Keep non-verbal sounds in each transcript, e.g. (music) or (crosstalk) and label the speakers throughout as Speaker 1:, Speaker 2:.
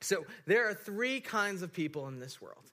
Speaker 1: So there are three kinds of people in this world.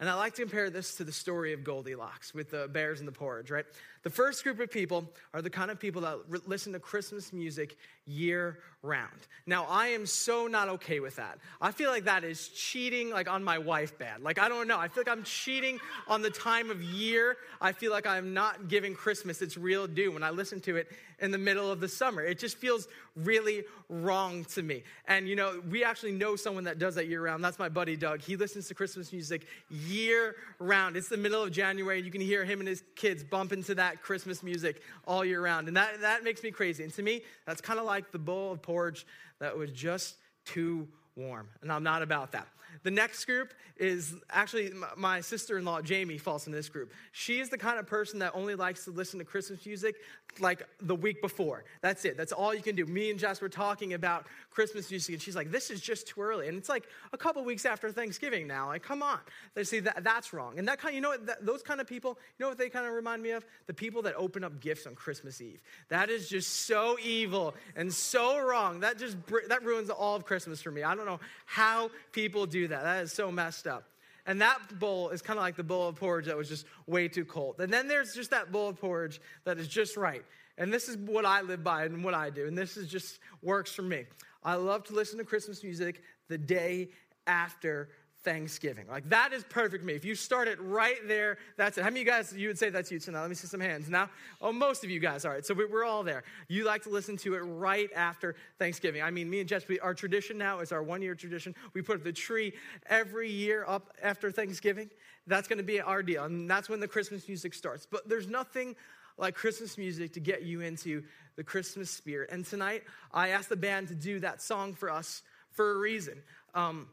Speaker 1: And I like to compare this to the story of Goldilocks with the bears and the porridge, right? The first group of people are the kind of people that re- listen to Christmas music year round. Now, I am so not okay with that. I feel like that is cheating like on my wife bad. Like I don't know. I feel like I'm cheating on the time of year. I feel like I'm not giving Christmas its real due when I listen to it in the middle of the summer. It just feels really wrong to me. And you know, we actually know someone that does that year round. That's my buddy Doug. He listens to Christmas music year round. It's the middle of January. and You can hear him and his kids bump into that Christmas music all year round. And that, that makes me crazy. And to me, that's kind of like the bowl of porridge that was just too warm. And I'm not about that. The next group is actually my sister in law, Jamie, falls in this group. She is the kind of person that only likes to listen to Christmas music like the week before. That's it. That's all you can do. Me and Jess were talking about Christmas music, and she's like, this is just too early. And it's like a couple weeks after Thanksgiving now. Like, come on. They see that, that's wrong. And that kind, you know that, those kind of people, you know what they kind of remind me of? The people that open up gifts on Christmas Eve. That is just so evil and so wrong. That just, that ruins all of Christmas for me. I don't know how people do that. That is so messed up. And that bowl is kind of like the bowl of porridge that was just way too cold. And then there's just that bowl of porridge that is just right. And this is what I live by and what I do. And this is just works for me. I love to listen to Christmas music the day after Thanksgiving. Like that is perfect me. If you start it right there, that's it. How many of you guys, you would say that's you tonight? Let me see some hands now. Oh, most of you guys. All right. So we're all there. You like to listen to it right after Thanksgiving. I mean, me and Jess, we, our tradition now is our one year tradition. We put the tree every year up after Thanksgiving. That's going to be our deal. And that's when the Christmas music starts. But there's nothing like Christmas music to get you into the Christmas spirit. And tonight, I asked the band to do that song for us for a reason. Um,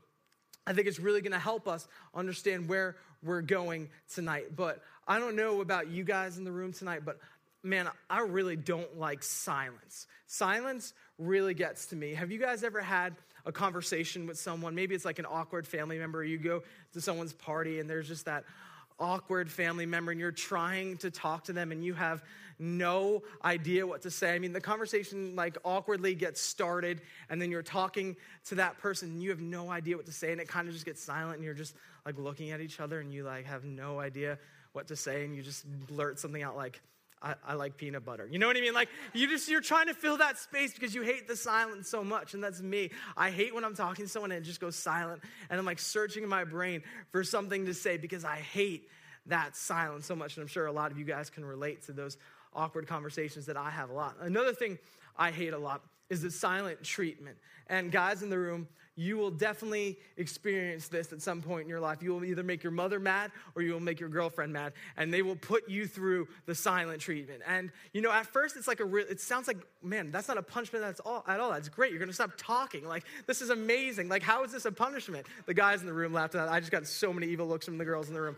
Speaker 1: I think it's really going to help us understand where we're going tonight. But I don't know about you guys in the room tonight, but man, I really don't like silence. Silence really gets to me. Have you guys ever had a conversation with someone? Maybe it's like an awkward family member. You go to someone's party and there's just that awkward family member and you're trying to talk to them and you have no idea what to say. I mean, the conversation like awkwardly gets started, and then you're talking to that person, and you have no idea what to say, and it kind of just gets silent, and you're just like looking at each other, and you like have no idea what to say, and you just blurt something out like, I, I, like peanut butter. You know what I mean? Like you just you're trying to fill that space because you hate the silence so much, and that's me. I hate when I'm talking to someone and it just goes silent, and I'm like searching in my brain for something to say because I hate that silence so much. And I'm sure a lot of you guys can relate to those awkward conversations that I have a lot. Another thing I hate a lot is the silent treatment. And guys in the room, you will definitely experience this at some point in your life. You will either make your mother mad or you will make your girlfriend mad, and they will put you through the silent treatment. And you know, at first it's like a real, it sounds like, man, that's not a punishment that's all at all. That's great. You're gonna stop talking. Like, this is amazing. Like, how is this a punishment? The guys in the room laughed at that. I just got so many evil looks from the girls in the room.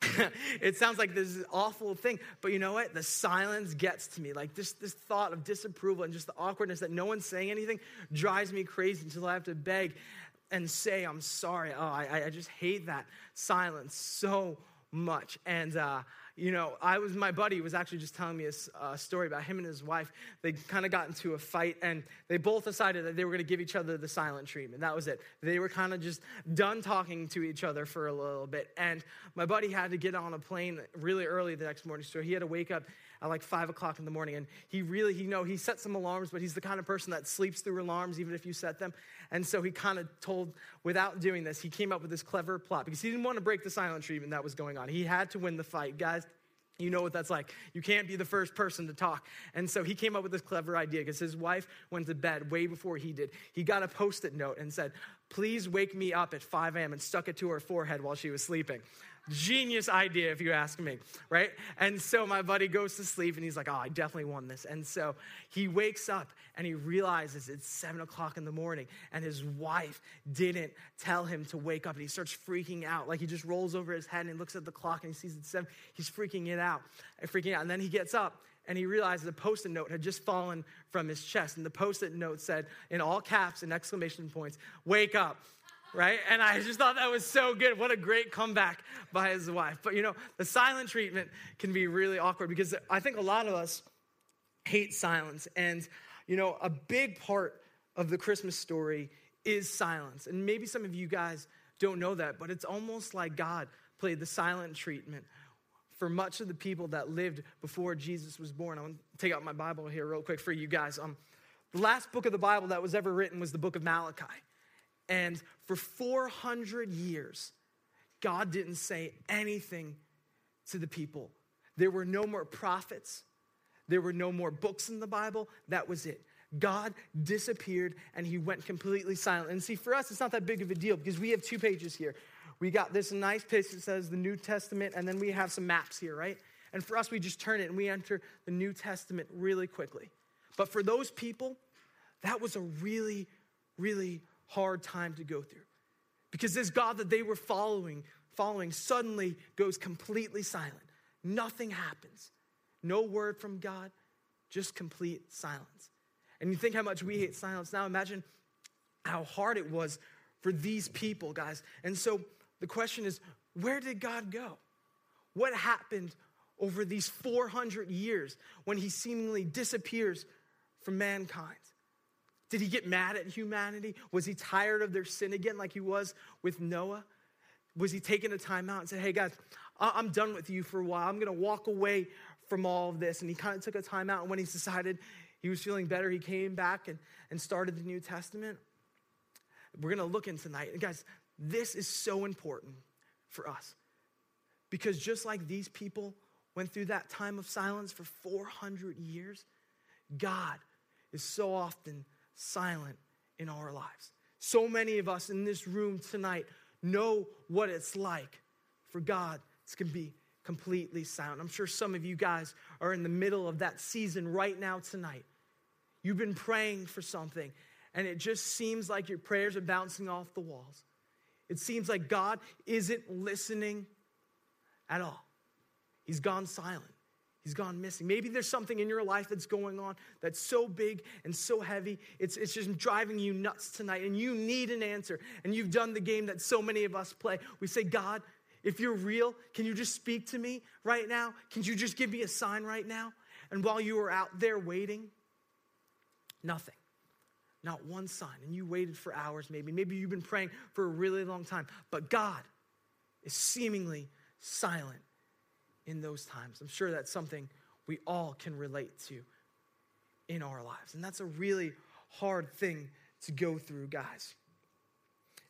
Speaker 1: (laughs) it sounds like this awful thing, but you know what? The silence gets to me. Like this, this thought of disapproval and just the awkwardness that no one's saying anything drives me crazy until I have to beg and say, I'm sorry. Oh, I, I just hate that silence so much. And uh, you know, I was, my buddy was actually just telling me a, a story about him and his wife. They kind of got into a fight and they both decided that they were going to give each other the silent treatment. That was it. They were kind of just done talking to each other for a little bit. And my buddy had to get on a plane really early the next morning. So he had to wake up at like five o'clock in the morning. And he really, you know, he set some alarms, but he's the kind of person that sleeps through alarms even if you set them. And so he kind of told, without doing this, he came up with this clever plot because he didn't want to break the silent treatment that was going on. He had to win the fight. Guys, you know what that's like. You can't be the first person to talk. And so he came up with this clever idea because his wife went to bed way before he did. He got a post it note and said, Please wake me up at 5 a.m. and stuck it to her forehead while she was sleeping. Genius idea, if you ask me, right? And so my buddy goes to sleep and he's like, Oh, I definitely won this. And so he wakes up and he realizes it's seven o'clock in the morning and his wife didn't tell him to wake up and he starts freaking out. Like he just rolls over his head and he looks at the clock and he sees it's seven. He's freaking it out, freaking out. And then he gets up and he realizes a post-it note had just fallen from his chest. And the post-it note said, in all caps and exclamation points, wake up right? And I just thought that was so good. What a great comeback by his wife. But you know, the silent treatment can be really awkward because I think a lot of us hate silence. And you know, a big part of the Christmas story is silence. And maybe some of you guys don't know that, but it's almost like God played the silent treatment for much of the people that lived before Jesus was born. I want to take out my Bible here real quick for you guys. Um, the last book of the Bible that was ever written was the book of Malachi. And for 400 years, God didn't say anything to the people. There were no more prophets, there were no more books in the Bible. That was it. God disappeared and he went completely silent. And see, for us, it's not that big of a deal because we have two pages here. We got this nice page that says the New Testament, and then we have some maps here, right? And for us, we just turn it and we enter the New Testament really quickly. But for those people, that was a really, really hard time to go through. Because this God that they were following, following suddenly goes completely silent. Nothing happens. No word from God, just complete silence. And you think how much we hate silence. Now imagine how hard it was for these people, guys. And so the question is where did God go? What happened over these 400 years when he seemingly disappears from mankind? Did he get mad at humanity? Was he tired of their sin again, like he was with Noah? Was he taking a time out and said, Hey guys, I'm done with you for a while. I'm going to walk away from all of this. And he kind of took a time out. And when he decided he was feeling better, he came back and, and started the New Testament. We're going to look in tonight. And guys, this is so important for us because just like these people went through that time of silence for 400 years, God is so often silent in our lives. So many of us in this room tonight know what it's like for God to be completely silent. I'm sure some of you guys are in the middle of that season right now tonight. You've been praying for something, and it just seems like your prayers are bouncing off the walls. It seems like God isn't listening at all. He's gone silent. He's gone missing. Maybe there's something in your life that's going on that's so big and so heavy, it's, it's just driving you nuts tonight, and you need an answer. And you've done the game that so many of us play. We say, God, if you're real, can you just speak to me right now? Can you just give me a sign right now? And while you were out there waiting, nothing. Not one sign. And you waited for hours, maybe. Maybe you've been praying for a really long time. But God is seemingly silent in those times. I'm sure that's something we all can relate to in our lives. And that's a really hard thing to go through, guys.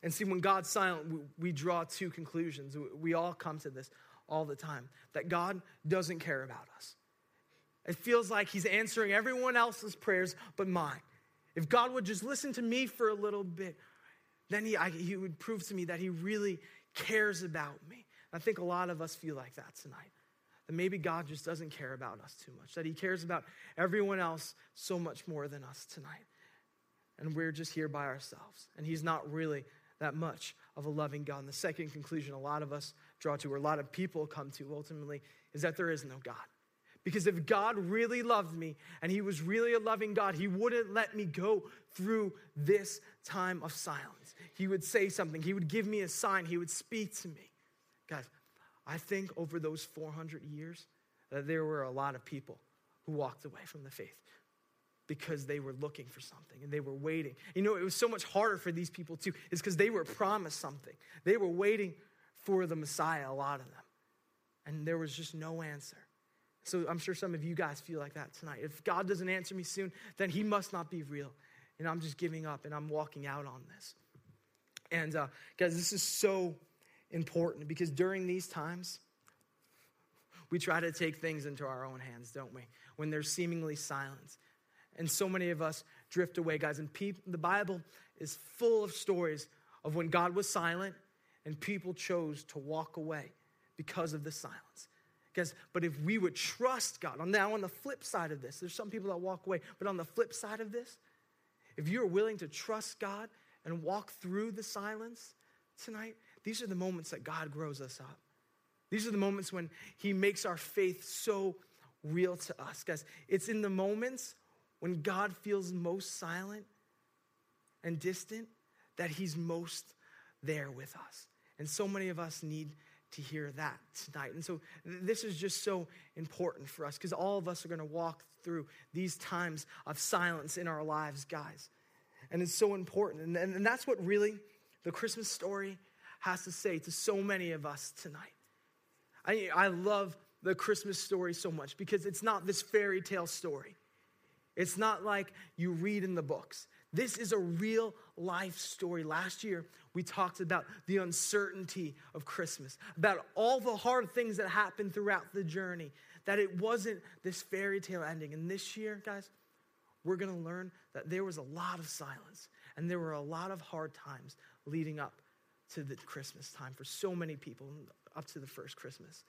Speaker 1: And see, when God's silent, we, draw two conclusions. We all come to this all the time that God doesn't care about us. It feels like He's answering everyone else's prayers but mine. If God would just listen to me for a little bit, then He, I, he would prove to me that He really cares about me. I think a lot of us feel like that tonight that maybe God just doesn't care about us too much, that He cares about everyone else so much more than us tonight. And we're just here by ourselves. And He's not really that much of a loving God. And the second conclusion a lot of us draw to, or a lot of people come to ultimately, is that there is no God. Because if God really loved me and He was really a loving God, He wouldn't let me go through this time of silence. He would say something, He would give me a sign, He would speak to me. Guys, I think over those 400 years that there were a lot of people who walked away from the faith because they were looking for something and they were waiting. You know, it was so much harder for these people too, is because they were promised something. They were waiting for the Messiah, a lot of them. And there was just no answer. So I'm sure some of you guys feel like that tonight. If God doesn't answer me soon, then he must not be real. And I'm just giving up and I'm walking out on this. And uh, guys, this is so important because during these times, we try to take things into our own hands, don't we? When there's seemingly silence. And so many of us drift away, guys. And people, the Bible is full of stories of when God was silent and people chose to walk away because of the silence. Guys, but if we would trust God, on now on the flip side of this, there's some people that walk away, but on the flip side of this, if you're willing to trust God and walk through the silence tonight, these are the moments that God grows us up. These are the moments when He makes our faith so real to us. Guys, it's in the moments when God feels most silent and distant that He's most there with us. And so many of us need to hear that tonight. And so this is just so important for us because all of us are going to walk through these times of silence in our lives, guys. and it's so important. And, and, and that's what really the Christmas story has to say to so many of us tonight. I, I love the Christmas story so much because it's not this fairy tale story. It's not like you read in the books. This is a real life story. Last year, we talked about the uncertainty of Christmas, about all the hard things that happened throughout the journey, that it wasn't this fairy tale ending. And this year, guys, we're going to learn that there was a lot of silence and there were a lot of hard times leading up to the Christmas time for so many people, up to the first Christmas.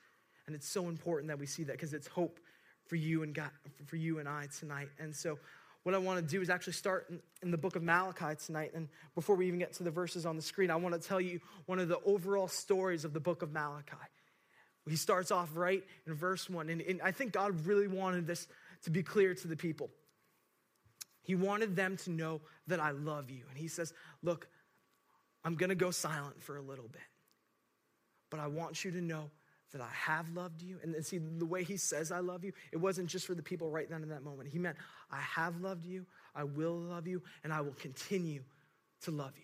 Speaker 1: And it's so important that we see that because it's hope for you and God, for you and I tonight. And so what I want to do is actually start in, in, the book of Malachi tonight. And before we even get to the verses on the screen, I want to tell you one of the overall stories of the book of Malachi. He starts off right in verse one. And, and I think God really wanted this to be clear to the people. He wanted them to know that I love you. And he says, Look, I'm going to go silent for a little bit, but I want you to know that I have loved you. And see, the way he says I love you, it wasn't just for the people right then in that moment. He meant, I have loved you, I will love you, and I will continue to love you.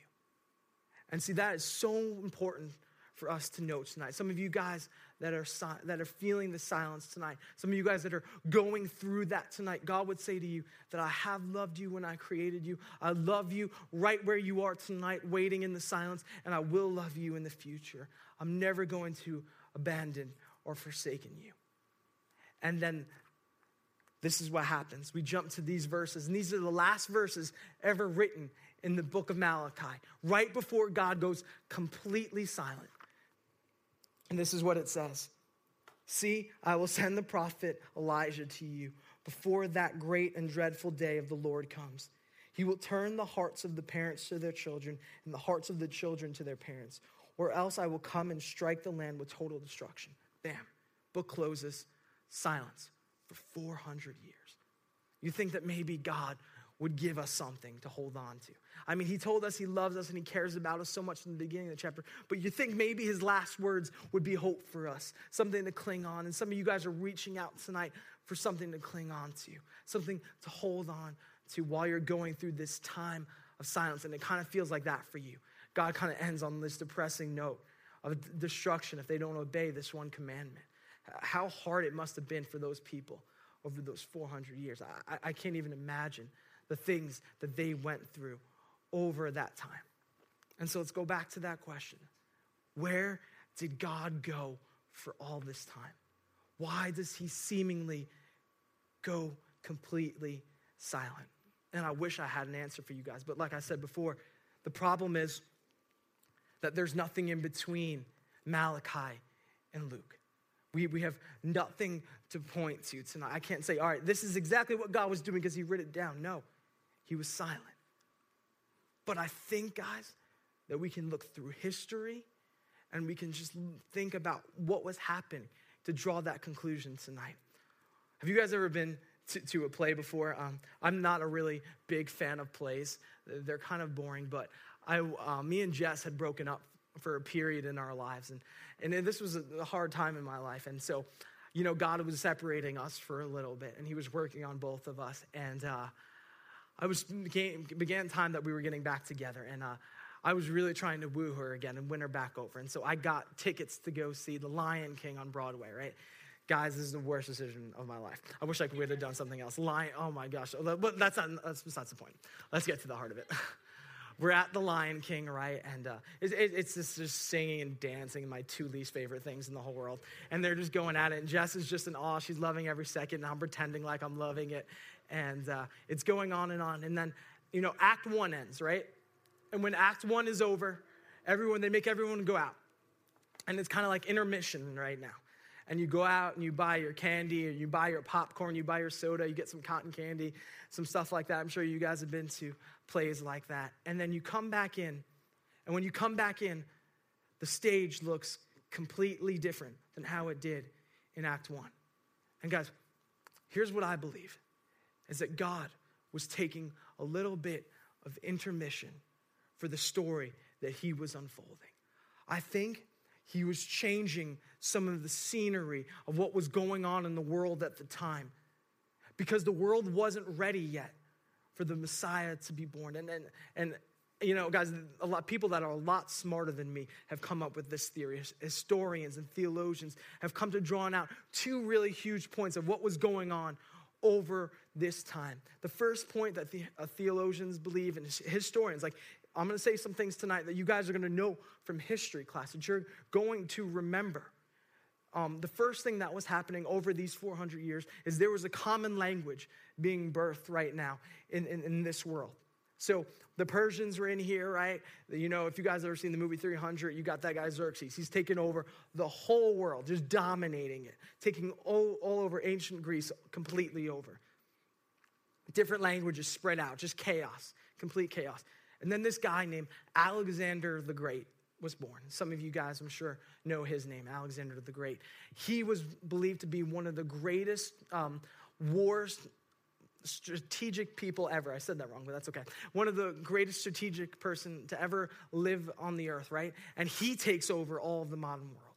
Speaker 1: And see, that is so important for us to know tonight. Some of you guys that are, that are feeling the silence tonight, some of you guys that are going through that tonight, God would say to you that I have loved you when I created you. I love you right where you are tonight, waiting in the silence, and I will love you in the future. I'm never going to abandon or forsaken you. And then this is what happens. We jump to these verses, and these are the last verses ever written in the book of Malachi, right before God goes completely silent. And this is what it says See, I will send the prophet Elijah to you before that great and dreadful day of the Lord comes. He will turn the hearts of the parents to their children and the hearts of the children to their parents, or else I will come and strike the land with total destruction. Bam. Book closes, silence for 400 years. You think that maybe God would give us something to hold on to. I mean, he told us he loves us and he cares about us so much in the beginning of the chapter, but you think maybe his last words would be hope for us, something to cling on. And some of you guys are reaching out tonight for something to cling on to, something to hold on to while you're going through this time of silence. And it kind of feels like that for you. God kind of ends on this depressing note of destruction if they don't obey this one commandment. How hard it must have been for those people over those 400 years. I, I can't even imagine the things that they went through over that time. And so let's go back to that question Where did God go for all this time? Why does he seemingly go completely silent? And I wish I had an answer for you guys, but like I said before, the problem is that there's nothing in between Malachi and Luke. We, we have nothing to point to tonight. I can't say, all right, this is exactly what God was doing because he wrote it down. No, he was silent. But I think, guys, that we can look through history and we can just think about what was happening to draw that conclusion tonight. Have you guys ever been to, to a play before? Um, I'm not a really big fan of plays, they're kind of boring, but I, uh, me and Jess had broken up for a period in our lives. And, and this was a hard time in my life. And so, you know, God was separating us for a little bit, and He was working on both of us. And uh, I was began, began time that we were getting back together, and uh, I was really trying to woo her again and win her back over. And so I got tickets to go see The Lion King on Broadway, right? Guys, this is the worst decision of my life. I wish I could have done something else. Lion, oh my gosh. But that's not, that's besides the point. Let's get to the heart of it. (laughs) we're at the Lion King, right? And uh, it, it, it's just, just singing and dancing, my two least favorite things in the whole world. And they're just going at it. And Jess is just in awe. She's loving every second. And I'm pretending like I'm loving it and uh, it's going on and on. And then, you know, Act One ends, right? And when Act One is over, everyone, they make everyone go out. And it's kind of like intermission right now. And you go out and you buy your candy, or you buy your popcorn, you buy your soda, you get some cotton candy, some stuff like that. I'm sure you guys have been to plays like that. And then you come back in. And when you come back in, the stage looks completely different than how it did in Act One. And guys, here's what I believe is that God was taking a little bit of intermission for the story that he was unfolding. I think he was changing some of the scenery of what was going on in the world at the time because the world wasn't ready yet for the Messiah to be born. And, and, and you know, guys, a lot of people that are a lot smarter than me have come up with this theory. Historians and theologians have come to draw out two really huge points of what was going on over this time. The first point that the, uh, theologians believe and historians, like I'm going to say some things tonight that you guys are going to know from history class that you're going to remember. Um, the first thing that was happening over these 400 years is there was a common language being birthed right now in, in, in this world. So the Persians were in here, right? You know, if you guys ever seen the movie 300, you got that guy Xerxes. He's taking over the whole world, just dominating it, taking all, all over ancient Greece completely over. Different languages spread out, just chaos, complete chaos. And then this guy named Alexander the Great was born. Some of you guys, I'm sure, know his name, Alexander the Great. He was believed to be one of the greatest um, wars strategic people ever. I said that wrong, but that's okay. One of the greatest strategic person to ever live on the earth, right? And he takes over all of the modern world.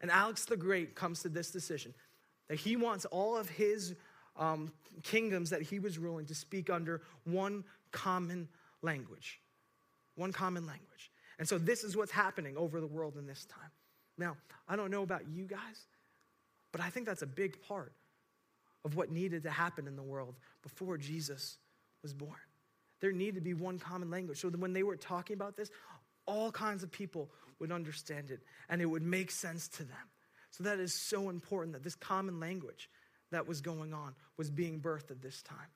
Speaker 1: And Alex the Great comes to this decision that he wants all of his um, kingdoms that he was ruling to speak under one common language. One common language. And so this is what's happening over the world in this time. Now, I don't know about you guys, but I think that's a big part of what needed to happen in the world before Jesus was born. There needed to be one common language so when they were talking about this, all kinds of people would understand it and it would make sense to them. So that is so important that this common language that was going on was being birthed at this time.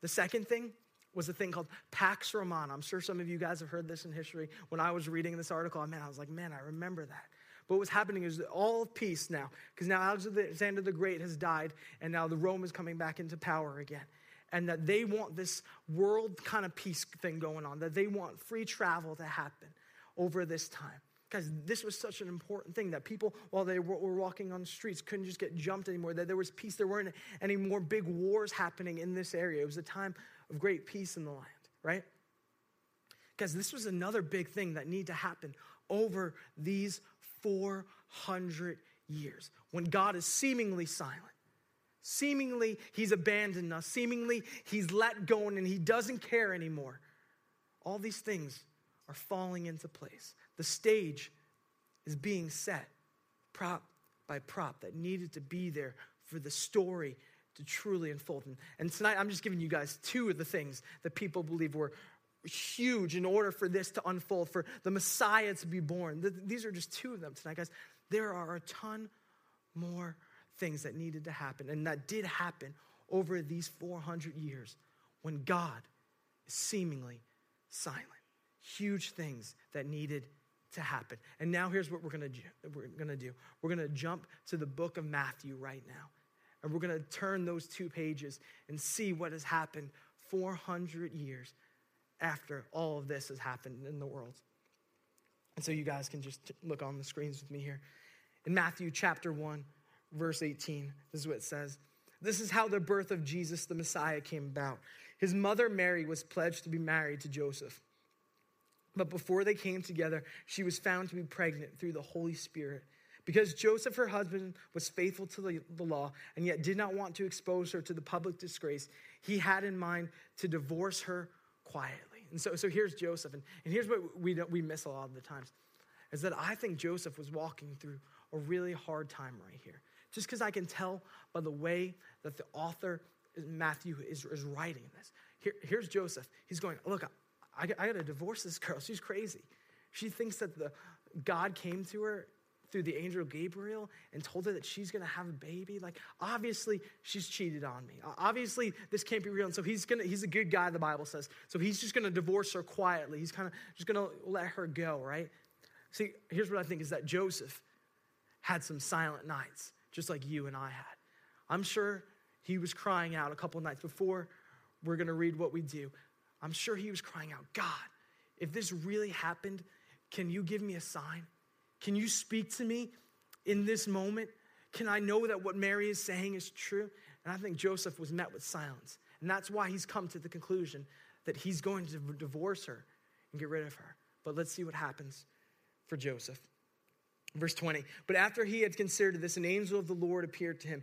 Speaker 1: The second thing was a thing called Pax Romana. I'm sure some of you guys have heard this in history. When I was reading this article, I man, I was like, man, I remember that. But what's happening is all peace now, because now Alexander the Great has died, and now the Rome is coming back into power again. And that they want this world kind of peace thing going on, that they want free travel to happen over this time. Because this was such an important thing that people, while they were, walking on the streets, couldn't just get jumped anymore, that there was peace. There weren't any more big wars happening in this area. It was a time of great peace in the land, right? Because this was another big thing that needed to happen over these 400 years when God is seemingly silent. Seemingly, he's abandoned us. Seemingly, he's let go and he doesn't care anymore. All these things are falling into place. The stage is being set prop by prop that needed to be there for the story to truly unfold. And, tonight, I'm just giving you guys two of the things that people believe were huge in order for this to unfold, for the Messiah to be born. These are just two of them tonight, guys. There are a ton more things that needed to happen and that did happen over these 400 years when God is seemingly silent. Huge things that needed to happen. And now here's what we're going to do. We're going to do. We're going to jump to the book of Matthew right now. And we're going to turn those two pages and see what has happened 400 years after all of this has happened in the world. And so you guys can just look on the screens with me here. In Matthew chapter 1, verse 18, this is what it says. This is how the birth of Jesus the Messiah came about. His mother Mary was pledged to be married to Joseph. But before they came together, she was found to be pregnant through the Holy Spirit. Because Joseph, her husband, was faithful to the, the, law and yet did not want to expose her to the public disgrace, he had in mind to divorce her quietly. And so, so here's Joseph. And, and here's what we, we miss a lot of the times is that I think Joseph was walking through a really hard time right here. Just because I can tell by the way that the author, Matthew, is, is writing this. Here, here's Joseph. He's going, Look, I, I, got to divorce this girl. She's crazy. She thinks that the God came to her through the angel Gabriel and told her that she's going to have a baby. Like, obviously, she's cheated on me. Obviously, this can't be real. And so he's going to, he's a good guy, the Bible says. So he's just going to divorce her quietly. He's kind of just going to let her go, right? See, here's what I think is that Joseph had some silent nights, just like you and I had. I'm sure he was crying out a couple nights before we're going to read what we do. I'm sure he was crying out, God, if this really happened, can you give me a sign? Can you speak to me in this moment? Can I know that what Mary is saying is true? And I think Joseph was met with silence. And that's why he's come to the conclusion that he's going to divorce her and get rid of her. But let's see what happens for Joseph. Verse 20. But after he had considered this, an angel of the Lord appeared to him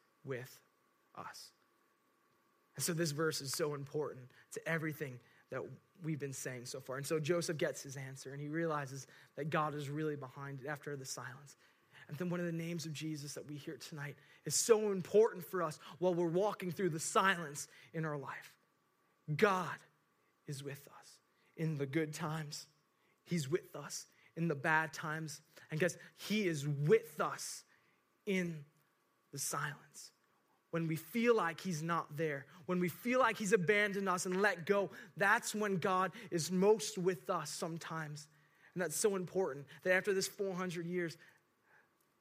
Speaker 1: with us. And so this verse is so important to everything that we've been saying so far. And so Joseph gets his answer and he realizes that God is really behind it after the silence. And then one of the names of Jesus that we hear tonight is so important for us while we're walking through the silence in our life. God is with us in the good times, He's with us in the bad times. And guess He is with us in the silence. When we feel like He's not there, when we feel like He's abandoned us and let go, that's when God is most with us sometimes. And that's so important that after this 400 years,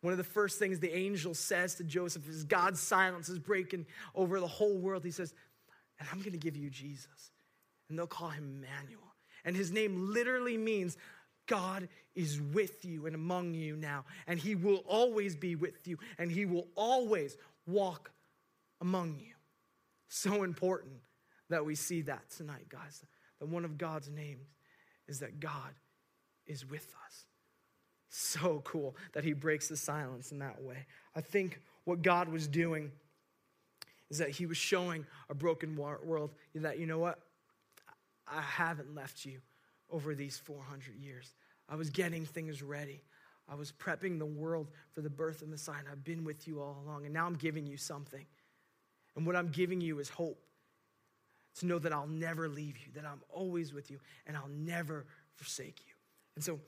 Speaker 1: one of the first things the angel says to Joseph is God's silence is breaking over the whole world. He says, And I'm going to give you Jesus. And they'll call him Emmanuel. And his name literally means God is with you and among you now. And he will always be with you. And he will always walk among you. So important that we see that tonight, guys. That one of God's names is that God is with us. So cool that he breaks the silence in that way. I think what God was doing is that he was showing a broken world that, you know what? I haven't left you over these 400 years. I was getting things ready. I was prepping the world for the birth of Messiah, and I've been with you all along. And now I'm giving you something. And what I'm giving you is hope to know that I'll never leave you, that I'm always with you, and I'll never forsake you. And so,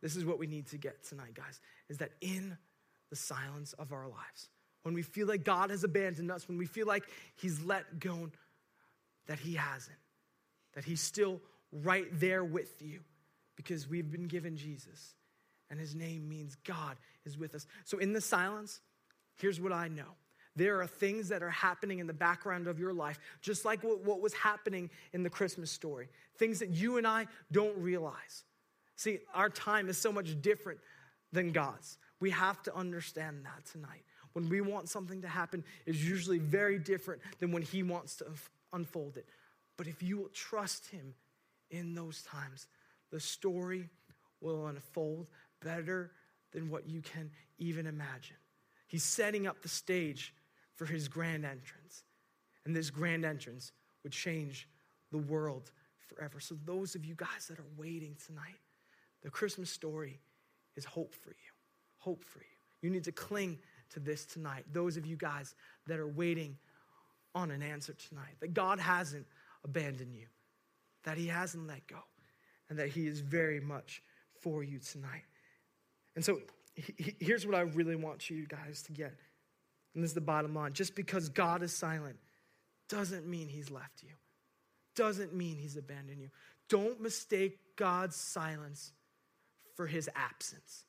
Speaker 1: this is what we need to get tonight, guys, is that in the silence of our lives, when we feel like God has abandoned us, when we feel like He's let go, that He hasn't, that He's still right there with you because we've been given Jesus. And His name means God is with us. So, in the silence, here's what I know there are things that are happening in the background of your life, just like what, what, was happening in the Christmas story. Things that you and I don't realize. See, our time is so much different than God's. We have to understand that tonight. When we want something to happen, it's usually very different than when He wants to unfold it. But if you will trust Him in those times, the story will unfold better than what you can even imagine. He's setting up the stage for his grand entrance. And this grand entrance would change the world forever. So, those of you guys that are waiting tonight, the Christmas story is hope for you. Hope for you. You need to cling to this tonight. Those of you guys that are waiting on an answer tonight, that God hasn't abandoned you, that He hasn't let go, and that He is very much for you tonight. And so, here's what I really want you guys to get. And this is the bottom line. Just because God is silent doesn't mean He's left you, doesn't mean He's abandoned you. Don't mistake God's silence for his absence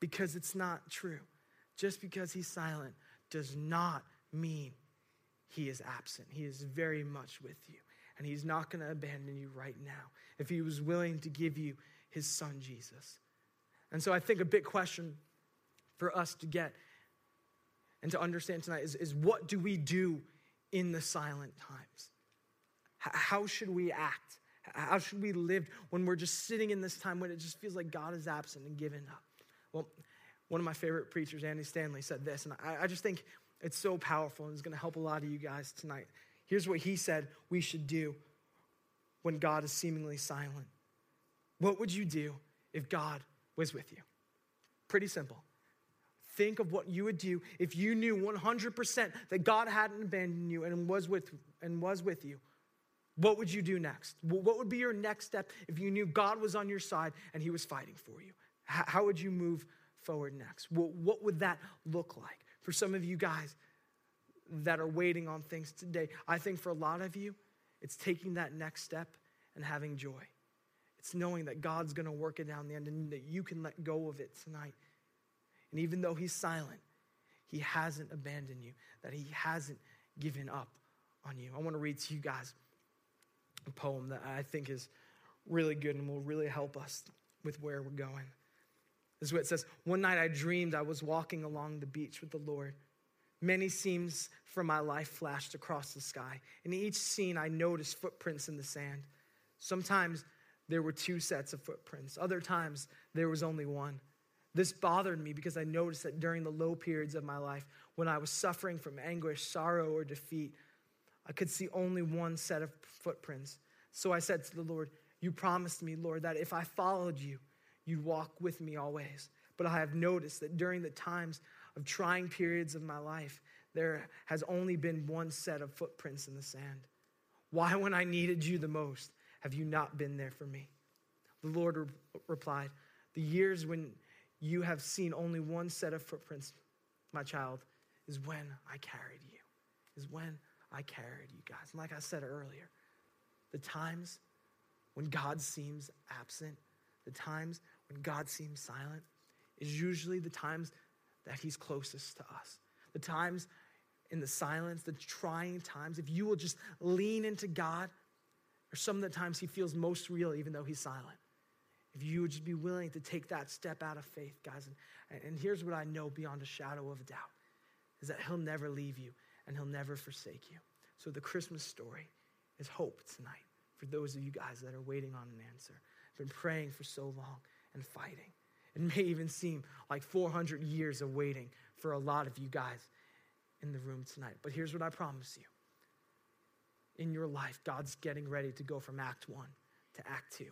Speaker 1: because it's not true. Just because he's silent does not mean he is absent. He is very much with you, and he's not going to abandon you right now if he was willing to give you his son, Jesus. And so I think a big question for us to get and to understand tonight is, is what do we do in the silent times? How should we act? How should we live when we're just sitting in this time when it just feels like God is absent and given up? Well, one of my favorite preachers, Andy Stanley, said this, and I, I just think it's so powerful and it's going to help a lot of you guys tonight. Here's what he said we should do when God is seemingly silent. What would you do if God was with you? Pretty simple. Think of what you would do if you knew 100% that God hadn't abandoned you and was with, and was with you. What would you do next? What would be your next step if you knew God was on your side and He was fighting for you? How would you move forward next? What would that look like? For some of you guys that are waiting on things today, I think for a lot of you, it's taking that next step and having joy. It's knowing that God's going to work it down the end and that you can let go of it tonight. And even though He's silent, He hasn't abandoned you, that He hasn't given up on you. I want to read to you guys a poem that I think is really good and will really help us with where we're going. This is what it says One night I dreamed I was walking along the beach with the Lord. Many scenes from my life flashed across the sky. In each scene, I noticed footprints in the sand. Sometimes there were two sets of footprints, other times, there was only one. This bothered me because I noticed that during the low periods of my life, when I was suffering from anguish, sorrow, or defeat, I could see only one set of footprints. So I said to the Lord, You promised me, Lord, that if I followed you, you'd walk with me always. But I have noticed that during the times of trying periods of my life, there has only been one set of footprints in the sand. Why, when I needed you the most, have you not been there for me? The Lord re- replied, The years when you have seen only one set of footprints, my child, is when I carried you, is when I carried you guys. And like I said earlier, the times when God seems absent, the times when God seems silent, is usually the times that He's closest to us. The times in the silence, the trying times, if you will just lean into God, or some of the times He feels most real, even though He's silent. If you would just be willing to take that step out of faith, guys. And, and here's what I know beyond a shadow of a doubt is that He'll never leave you and He'll never forsake you. So the Christmas story is hope tonight for those of you guys that are waiting on an answer, been praying for so long and fighting. It may even seem like 400 years of waiting for a lot of you guys in the room tonight. But here's what I promise you in your life, God's getting ready to go from Act One to Act Two.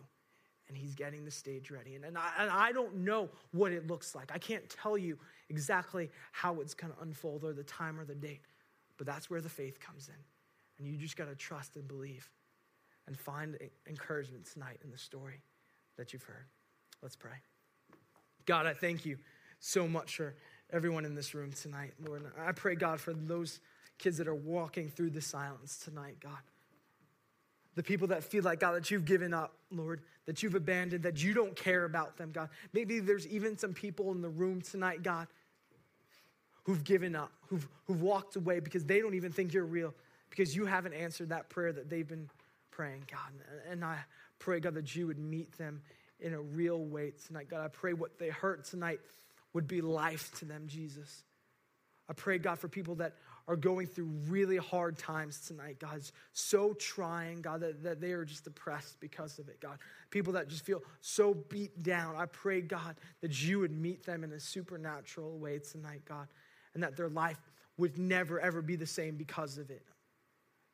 Speaker 1: And he's getting the stage ready. And, and, I, and I don't know what it looks like. I can't tell you exactly how it's going to unfold or the time or the date. But that's where the faith comes in. And you just got to trust and believe and find encouragement tonight in the story that you've heard. Let's pray. God, I thank you so much for everyone in this room tonight, Lord. I pray, God, for those kids that are walking through the silence tonight, God. The people that feel like, God, that you've given up, Lord, that you've abandoned, that you don't care about them, God. Maybe there's even some people in the room tonight, God, who've given up, who've, who've walked away because they don't even think you're real, because you haven't answered that prayer that they've been praying, God. And I pray, God, that you would meet them in a real way tonight. God, I pray what they heard tonight would be life to them, Jesus. I pray, God, for people that are going through really hard times tonight, God, so trying, God, that, that they are just depressed because of it, God. People that just feel so beat down. I pray, God, that you would meet them in a supernatural way tonight, God, and that their life would never, ever be the same because of it.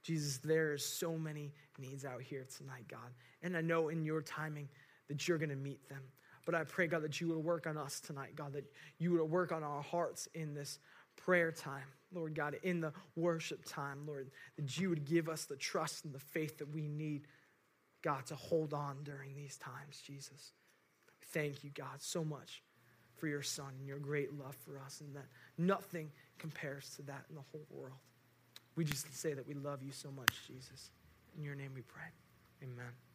Speaker 1: Jesus, there are so many needs out here tonight, God. And I know in your timing that you're going to meet them. But I pray, God, that you would work on us tonight, God, that you would work on our hearts in this prayer time, Lord God, in the worship time, Lord, that you would give us the trust and the faith that we need, God, to hold on during these times, Jesus. Thank you, God, so much for your Son and your great love for us, and that nothing compares to that in the whole world. We just say that we love you so much, Jesus. In your name we pray. Amen.